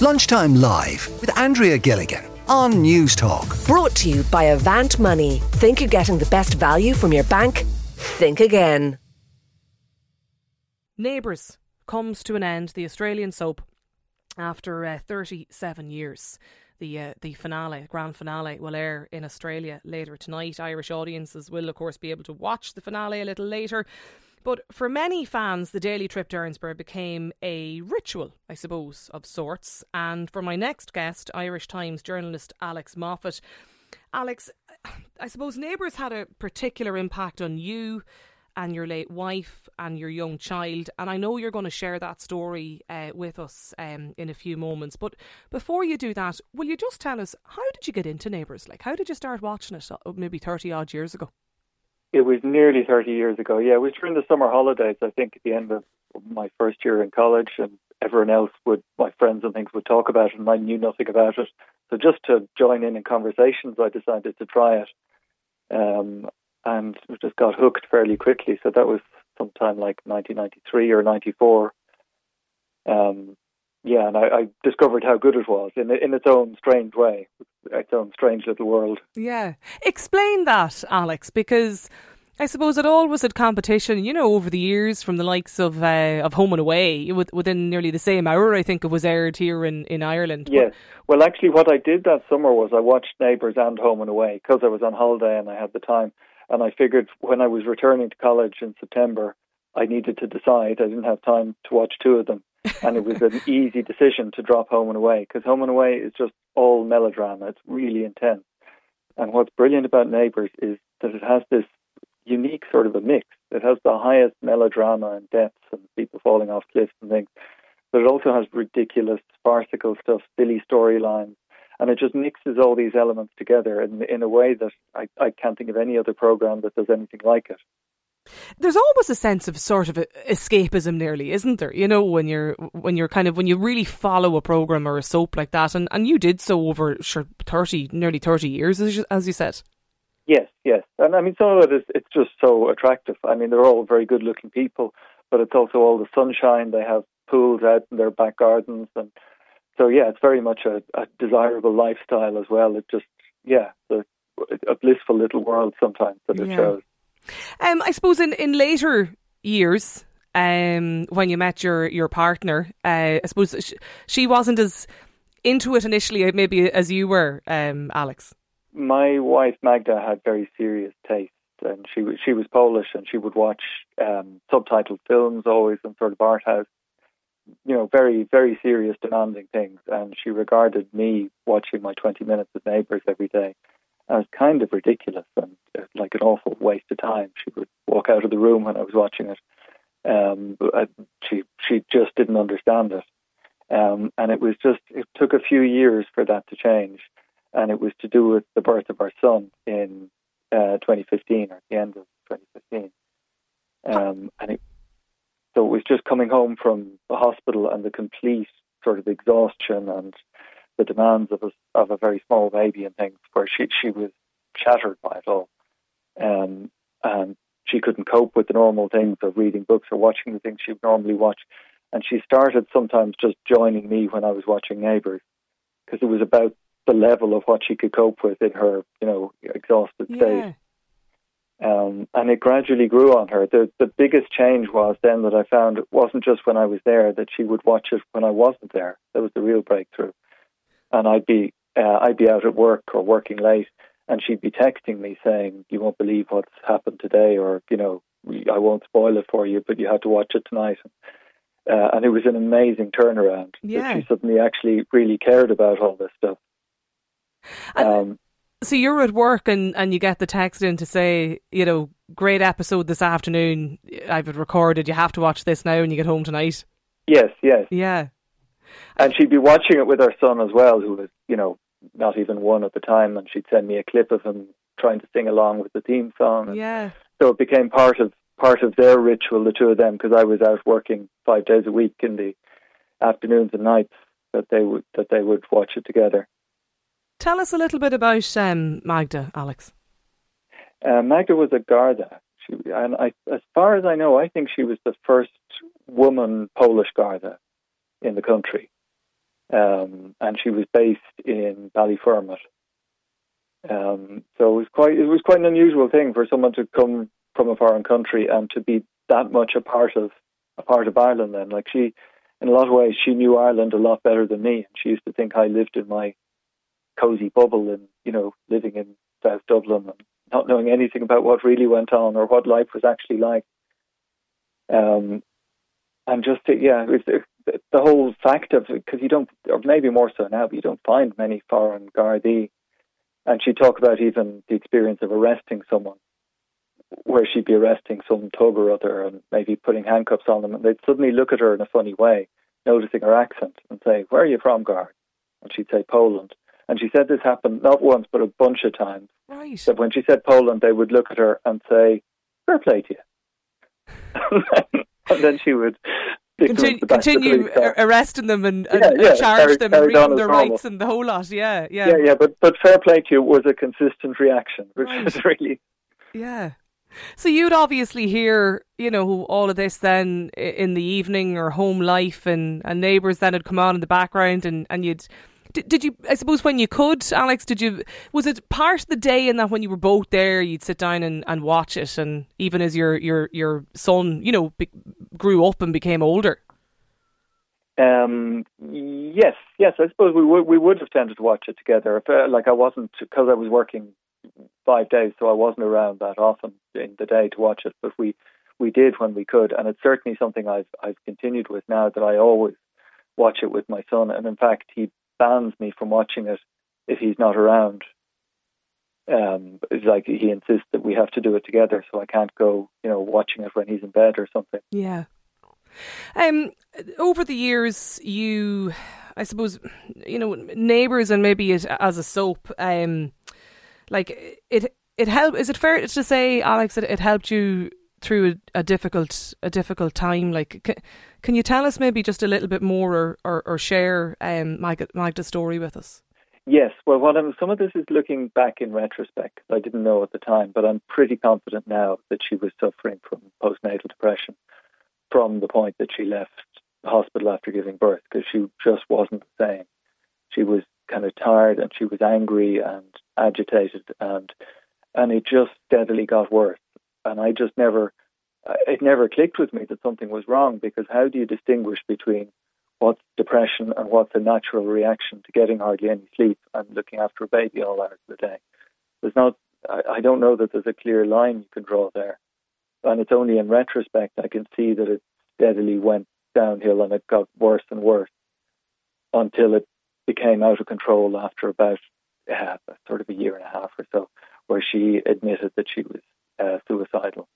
Lunchtime Live with Andrea Gilligan on Newstalk. Brought to you by Avant Money. Think you're getting the best value from your bank? Think again. Neighbours comes to an end, the Australian soap, after uh, 37 years. The uh, the finale, grand finale, will air in Australia later tonight. Irish audiences will, of course, be able to watch the finale a little later. But for many fans, the daily trip to Erinsborough became a ritual, I suppose, of sorts. And for my next guest, Irish Times journalist Alex Moffat. Alex, I suppose Neighbours had a particular impact on you and your late wife and your young child. And I know you're going to share that story uh, with us um, in a few moments. But before you do that, will you just tell us how did you get into Neighbours? Like, how did you start watching it uh, maybe 30 odd years ago? It was nearly 30 years ago. Yeah, it was during the summer holidays, I think, at the end of my first year in college. And everyone else would, my friends and things would talk about it, and I knew nothing about it. So just to join in in conversations, I decided to try it. Um, and just got hooked fairly quickly. So that was sometime like 1993 or 94. Um, yeah, and I, I, discovered how good it was in in its own strange way, its own strange little world. Yeah, explain that, Alex, because I suppose it all was at competition, you know, over the years from the likes of uh, of Home and Away within nearly the same hour. I think it was aired here in in Ireland. Yes. Well, actually, what I did that summer was I watched Neighbours and Home and Away because I was on holiday and I had the time. And I figured when I was returning to college in September, I needed to decide. I didn't have time to watch two of them. And it was an easy decision to drop Home and Away because Home and Away is just all melodrama. It's really intense. And what's brilliant about Neighbours is that it has this unique sort of a mix. It has the highest melodrama and depths and people falling off cliffs and things, but it also has ridiculous, farcical stuff, silly storylines, and it just mixes all these elements together in in a way that I, I can't think of any other program that does anything like it. There's always a sense of sort of escapism, nearly, isn't there? You know, when you're when you're kind of when you really follow a program or a soap like that, and, and you did so over sure thirty, nearly thirty years, as you, as you said. Yes, yes, and I mean some of it is it's just so attractive. I mean they're all very good looking people, but it's also all the sunshine. They have pools out in their back gardens, and so yeah, it's very much a, a desirable lifestyle as well. It just yeah, a, a blissful little world sometimes that it yeah. shows. Um, I suppose in, in later years, um, when you met your your partner, uh, I suppose she, she, wasn't as into it initially, maybe as you were, um, Alex. My wife Magda had very serious taste, and she she was Polish, and she would watch um, subtitled films always in sort of art house. You know, very very serious, demanding things, and she regarded me watching my twenty minutes of Neighbours every day as kind of ridiculous and uh, like an awful waste of time. She would walk out of the room when I was watching it. Um, I, she she just didn't understand it, um, and it was just it took a few years for that to change, and it was to do with the birth of our son in uh, 2015 or at the end of 2015, um, and it so it was just coming home from the hospital and the complete sort of exhaustion and the demands of a, of a very small baby and things, where she she was shattered by it all, um, and she couldn't cope with the normal things of reading books or watching the things she would normally watch, and she started sometimes just joining me when I was watching Neighbours, because it was about the level of what she could cope with in her you know exhausted state. Yeah. Um, and it gradually grew on her. The the biggest change was then that I found it wasn't just when I was there that she would watch it when I wasn't there. That was the real breakthrough and I'd be uh, I'd be out at work or working late, and she'd be texting me saying, "You won't believe what's happened today," or you know, "I won't spoil it for you, but you have to watch it tonight." Uh, and it was an amazing turnaround. Yeah. she suddenly actually really cared about all this stuff. Um, so you're at work and, and you get the text in to say, you know, great episode this afternoon. I've recorded. You have to watch this now when you get home tonight. Yes, yes. Yeah and she'd be watching it with her son as well, who was, you know, not even one at the time, and she'd send me a clip of him trying to sing along with the theme song. yeah. So it became part of part of their ritual, the two of them, because I was out working five days a week in the afternoons and nights that they would that they would watch it together. Tell us a little bit about um, Magda, Alex. Uh, Magda was a Garda, she, and I, as far as I know, I think she was the first woman Polish Garda in the country. um, and she was based in Ballyfermot. Um, so it was quite it was quite an unusual thing for someone to come from a foreign country and to be that much a part of a part of Ireland. Then, like she, in a lot of ways, she knew Ireland a lot better than me, and she used to think I lived in my cozy bubble and you know living in South Dublin and not knowing anything about what really went on or what life was actually like. Um, and just to, yeah, it was the, whole fact of because you don't, or maybe more so now, but you don't find many foreign Gardaí. And she talked about even the experience of arresting someone, where she'd be arresting some tug or other and maybe putting handcuffs on them, and they'd suddenly look at her in a funny way, noticing her accent, and say, "Where are you from, guard?" And she'd say, "Poland." And she said this happened not once but a bunch of times. Right. That when she said Poland, they would look at her and say, "Fair play to you," and then she would continue, continue arresting them and, and, yeah, yeah, and charge carry, them and read them their normal. rights and the whole lot. Yeah, yeah, yeah, yeah. But but fair play to you was a consistent reaction, which Right. was really yeah. So you'd obviously hear, you know, all of this then in the evening or home life, and and neighbours then had come on in the background, and and you'd. Did, did you? I suppose when you could, Alex, did you? Was it part of the day in that when you were both there, you'd sit down and, and watch it, and even as your your your son, you know, be, grew up and became older. Um, yes, yes. I suppose we would we would have tended to watch it together. If, uh, like I wasn't because I was working five days, so I wasn't around that often in the day to watch it. But we we did when we could, and it's certainly something I've I've continued with now that I always watch it with my son. And in fact, he bans me from watching it if he's not around. Um, it's like he insists that we have to do it together, so I can't go, you know, watching it when he's in bed or something. Yeah. Um, over the years, you, I suppose, you know, neighbours and maybe it as a soap. Um, like it, it helped. Is it fair to say, Alex, that it helped you through a, a difficult, a difficult time? Like, can, can you tell us maybe just a little bit more, or or, or share um Magda, Magda's story with us? Yes, well, what I'm, some of this is looking back in retrospect. I didn't know at the time, but I'm pretty confident now that she was suffering from postnatal depression from the point that she left the hospital after giving birth because she just wasn't the same. She was kind of tired and she was angry and agitated and and it just steadily got worse. And I just never, it never clicked with me that something was wrong because how do you distinguish between what's depression and what's a natural reaction to getting hardly any sleep and looking after a baby all hours of the day. There's not, I, don't know that there's a clear line you can draw there. And it's only in retrospect I can see that it steadily went downhill and it got worse and worse until it became out of control after about uh, sort of a year and a half or so, where she admitted that she was uh, suicidal.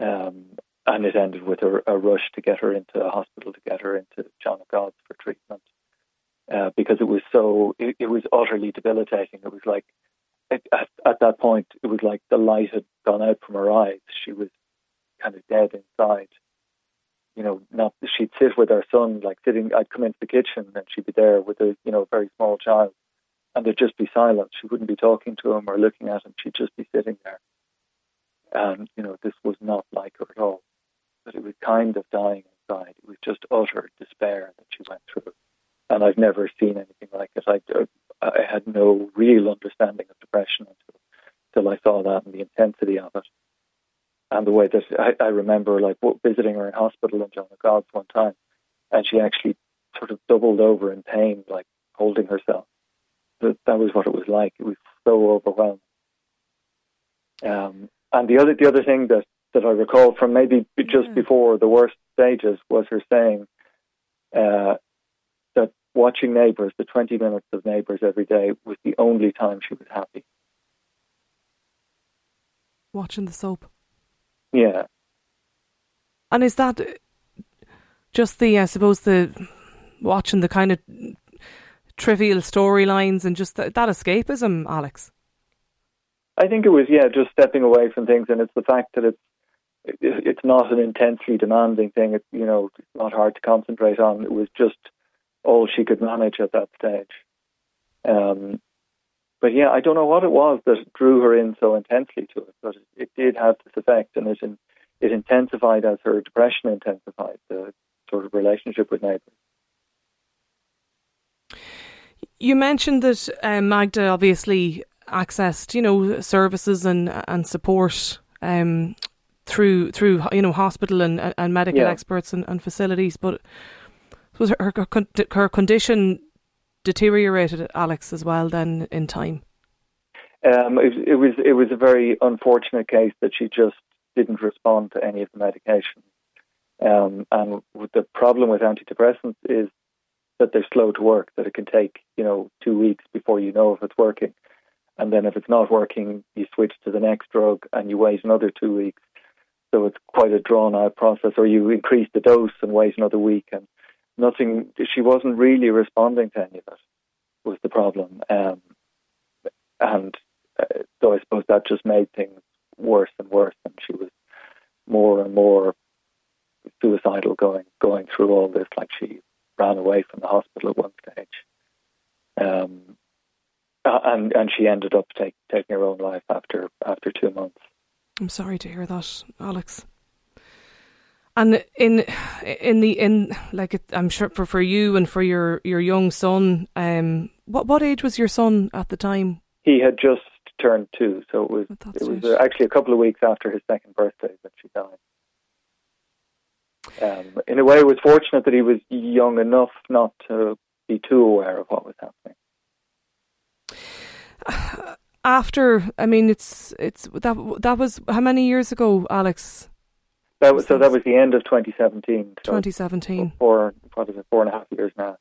Um, and it ended with a, a, rush to get her into a hospital, to get her into John of God's for treatment, uh, because it was so, it, it, was utterly debilitating. It was like, it, at, at that point, it was like the light had gone out from her eyes. She was kind of dead inside. You know, not she'd sit with her son, like sitting. I'd come into the kitchen and she'd be there with a, you know, very small child, and there'd just be silence. She wouldn't be talking to him or looking at him. She'd just be sitting there. And you know, this was not like her at all but it was kind of dying inside. It was just utter despair that she went through. And I've never seen anything like it. I, I had no real understanding of depression until, until I saw that and the intensity of it. And the way that I, I remember like visiting her in hospital in John God's one time, and she actually sort of doubled over in pain, like holding herself. That, that was what it was like. It was so overwhelming. Um, and the other the other thing that that I recall from maybe just Yeah. before the worst stages was her saying uh, that watching Neighbours, the 20 minutes of Neighbours every day, was the only time she was happy. Watching the soap. Yeah. And is that just the, I suppose, the watching the kind of trivial storylines and just that escapism, Alex? I think it was, yeah, just stepping away from things, and it's the fact that it's it's not an intensely demanding thing. It's you know not hard to concentrate on. It was just all she could manage at that stage. Um, but yeah, I don't know what it was that drew her in so intensely to it, but it, it did have this effect, and it it intensified as her depression intensified. The sort of relationship with neighbours. You mentioned that um, Magda obviously accessed, you know, services and and support um, through through you know hospital and and medical Yeah. experts and, and facilities, but was her, her her condition deteriorated, Alex, as well then in time. Um, it, it was it was a very unfortunate case that she just didn't respond to any of the medication. Um, and the problem with antidepressants is that they're slow to work. That it can take you know two weeks before you know if it's working, and then if it's not working, you switch to the next drug and you wait another two weeks. So it's quite a drawn out process. Or you increase the dose and wait another week, and nothing. She wasn't really responding to any of it. Was the problem. Um, and uh, so I suppose that just made things worse and worse, and she was more and more suicidal going going through all this. Like she ran away from the hospital at one stage, um, uh, and and she ended up take, taking her own life after after two months. I'm sorry to hear that, Alex. And in in the in like it, I'm sure for, for you and for your, your young son, um, what what age was your son at the time? He had just turned two, so it was it was stage. uh, actually a couple of weeks after his second birthday that she died. Um, in a way, it was fortunate that he was young enough not to be too aware of what was happening. After, I mean, it's it's that that was how many years ago, Alex? That was so. That was the end of 2017. So 2017. four, what is it? Four and a half years now.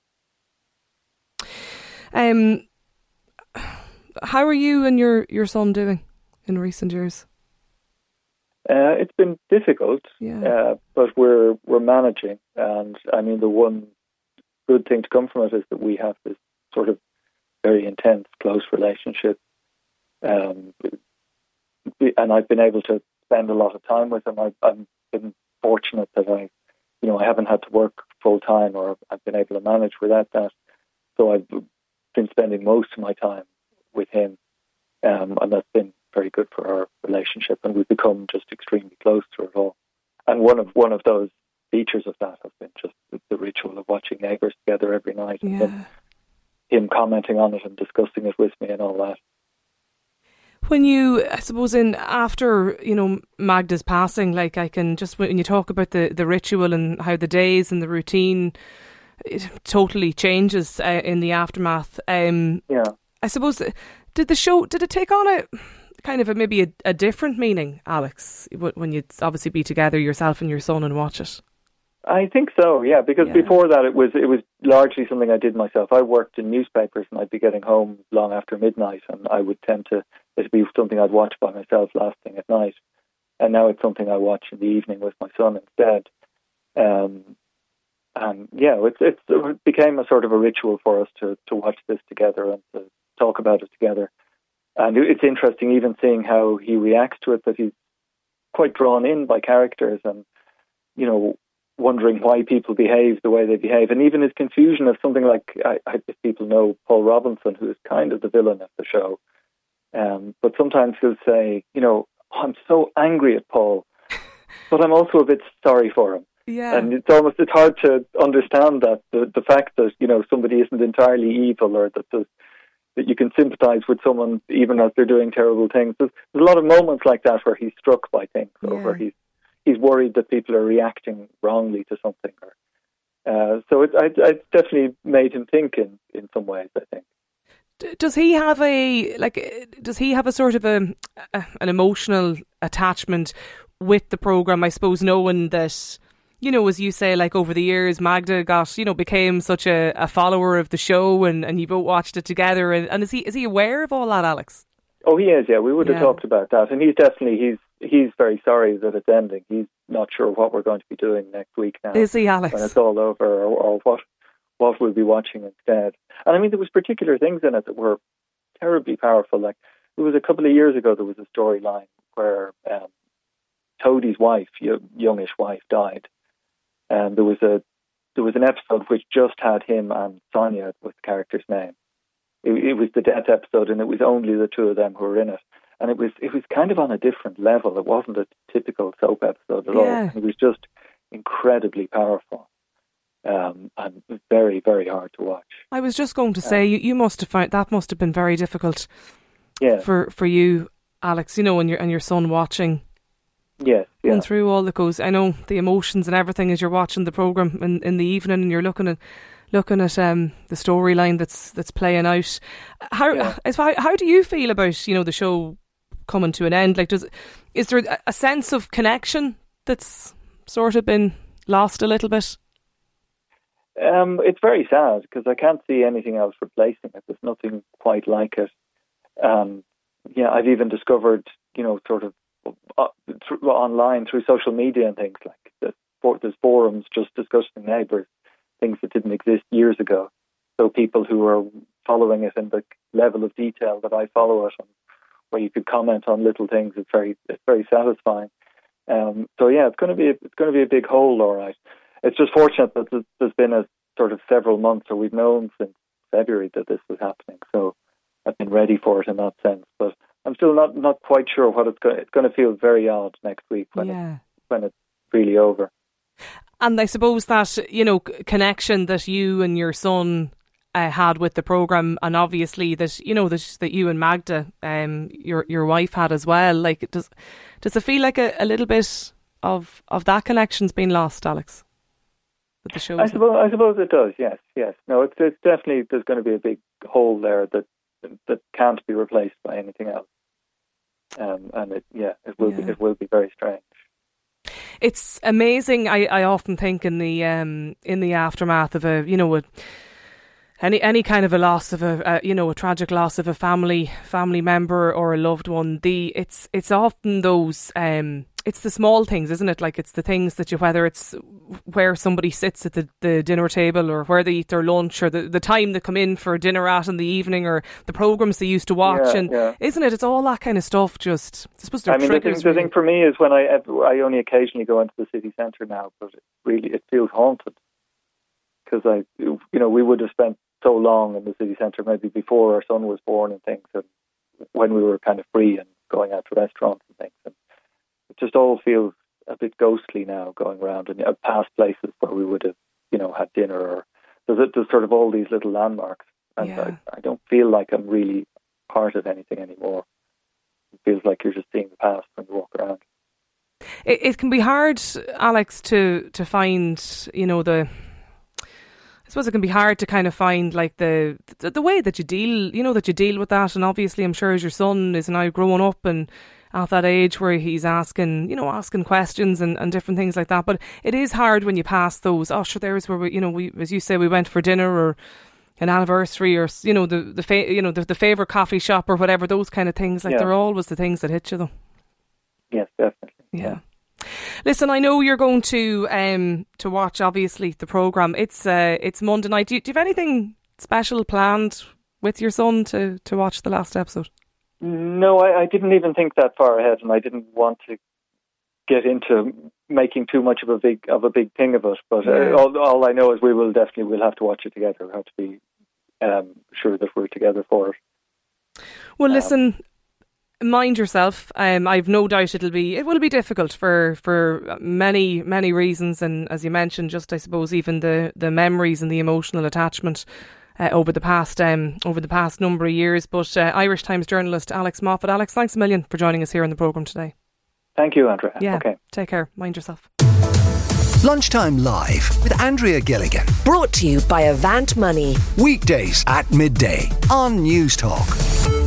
Um, how are you and your your son doing in recent years? Uh, it's been difficult, Yeah. uh, but we're we're managing. And I mean, the one good thing to come from it is that we have this sort of very intense, close relationship. Um, and I've been able to spend a lot of time with him. I've, I've been fortunate that I, you know, I haven't had to work full time, or I've been able to manage without that. So I've been spending most of my time with him, um, and that's been very good for our relationship. And we've become just extremely close through it all. And one of one of those features of that has been just the, the ritual of watching Neighbours together every night, and then Yeah. Him commenting on it and discussing it with me and all that. When you, I suppose, in after you know Magda's passing, like I can just when you talk about the the ritual and how the days and the routine, it totally changes uh, in the aftermath. Um, Yeah. I suppose did the show did it take on a kind of a maybe a, a different meaning, Alex, when you'd obviously be together yourself and your son and watch it. I think so, yeah. Because Yeah. before that, it was it was largely something I did myself. I worked in newspapers, and I'd be getting home long after midnight, and I would tend to it'd be something I'd watch by myself last thing at night. And now it's something I watch in the evening with my son instead. Um, and yeah, it's, it's it became a sort of a ritual for us to to watch this together and to talk about it together. And it's interesting even seeing how he reacts to it. That he's quite drawn in by characters, and you know, wondering why people behave the way they behave, and even his confusion of something like I, I, if people know Paul Robinson, who is kind of the villain of the show. Um, but sometimes he'll say, you know, I'm so angry at Paul, but I'm also a bit sorry for him. Yeah, And it's almost it's hard to understand that the the fact that you know somebody isn't entirely evil or that there's, that you can sympathise with someone even as they're doing terrible things. There's, there's a lot of moments like that where he's struck by things or Yeah. where he's he's worried that people are reacting wrongly to something. Or, uh, so it, I, definitely made him think in in some ways. I think. Does he have a like? uh, Does he have a sort of a, a an emotional attachment with the program? I suppose knowing that you know, as you say, like over the years, Magda got you know became such a, a follower of the show, and, and you both watched it together. And, and is he is he aware of all that, Alex? Oh, he is. Yeah, we would have Yeah. talked about that, and he's definitely he's he's very sorry that it's ending. He's not sure what we're going to be doing next week now. Is he, Alex? when it's all over, or, or what what we'll be watching instead. And I mean, there was particular things in it that were terribly powerful. Like it was a couple of years ago, there was a storyline where um, Toadie's wife, youngish wife, died, and there was a there was an episode which just had him and Sonya with the character's name. It, it was the death episode, and it was only the two of them who were in it. And it was it was kind of on a different level. It wasn't a typical soap episode at Yeah. all. It was just incredibly powerful. um, and very, very hard to watch. I was just going to say, you, you must have found that must have been very difficult Yeah, for, for you, Alex, you know, and your, and your son watching, yes, yeah. going through all that goes. I know the emotions and everything as you're watching the programme in, in the evening and you're looking at looking at um, the storyline that's that's playing out. How, Yeah. as how how do you feel about you know the show coming to an end? Like, does is there a- sense of connection that's sort of been lost a little bit? Um, it's very sad because I can't see anything else replacing it. There's nothing quite like it. Um, yeah, I've even discovered, you know, sort of uh, through, online through social media and things like that. There's forums just discussing neighbours, things that didn't exist years ago. So people who are following it in the level of detail that I follow it, and where you could comment on little things, it's very it's very satisfying. Um, so yeah, it's going to be a, it's going to be a big hole, all right it's just fortunate that there's- been a sort of several months, or we've known since February that this was happening. So I've been ready for it in that sense. But I'm still not not quite sure what it's going. It's going to feel very odd next week when it, when it's really over. And I suppose that you know connection that you and your son uh, had with the program, and obviously that you know that that you and Magda, um, your your wife had as well. Like, does does it feel like a, a little bit of of that connection's been lost, Alex? The show, I suppose I suppose it does. Yes, yes. No, it's it's definitely there's going to be a big hole there that that can't be replaced by anything else. Um, and it yeah, it will Yeah. be it will be very strange. it's amazing. I, I often think in the um in the aftermath of a you know a any any kind of a loss of a, you know a tragic loss of a family family member or a loved one. The it's it's often those um it's the small things, isn't it? Like it's the things that you whether it's where somebody sits at the, the dinner table or where they eat their lunch or the, the time they come in for dinner at in the evening or the programs they used to watch Yeah, and yeah. isn't it? It's all that kind of stuff. Just I suppose I mean, the thing, the thing for me is when I I only occasionally go into the city centre now, but it really it feels haunted because I you know we would have spent so long in the city centre maybe before our son was born and things, and when we were kind of free and going out to restaurants and things, and it just all feels a bit ghostly now going around and uh, past places where we would have you know had dinner or there's there's sort of all these little landmarks, and Yeah. I, I don't feel like I'm really part of anything anymore. It feels like you're just seeing the past when you walk around. it, it can be hard, Alex, to to find you know the. I suppose it can be hard to kind of find like the, the the way that you deal, you know, that you deal with that. And obviously, I'm sure as your son is now growing up and at that age where he's asking, you know, asking questions and, and different things like that. But it is hard when you pass those. Oh, sure, there's where we, you know, we as you say, we went for dinner or an anniversary or you know the the fa- you know the, the favorite coffee shop or whatever. Those kind of things. Like Yeah. they're always the things that hit you, though. Yes, definitely. Yeah. Listen, I know you're going to um to watch obviously the program. It's uh it's Monday night. Do you, do you have anything special planned with your son to to watch the last episode? No, I, I didn't even think that far ahead, and I didn't want to get into making too much of a big of a big thing of it. But uh, all, all I know is we will definitely we'll have to watch it together. We have to be um, sure that we're together for it. Well, listen, mind yourself. Um, I've no doubt it'll be it will be difficult for for many many reasons, and as you mentioned, just I suppose even the the memories and the emotional attachment. Uh, over the past um, over the past number of years, but uh, Irish Times journalist Alex Moffat. Alex, thanks a million for joining us here on the program today. Thank you, Andrea. Yeah. Okay. Take care. Mind yourself. Lunchtime Live with Andrea Gilligan. Brought to you by Avant Money. Weekdays at midday on Newstalk.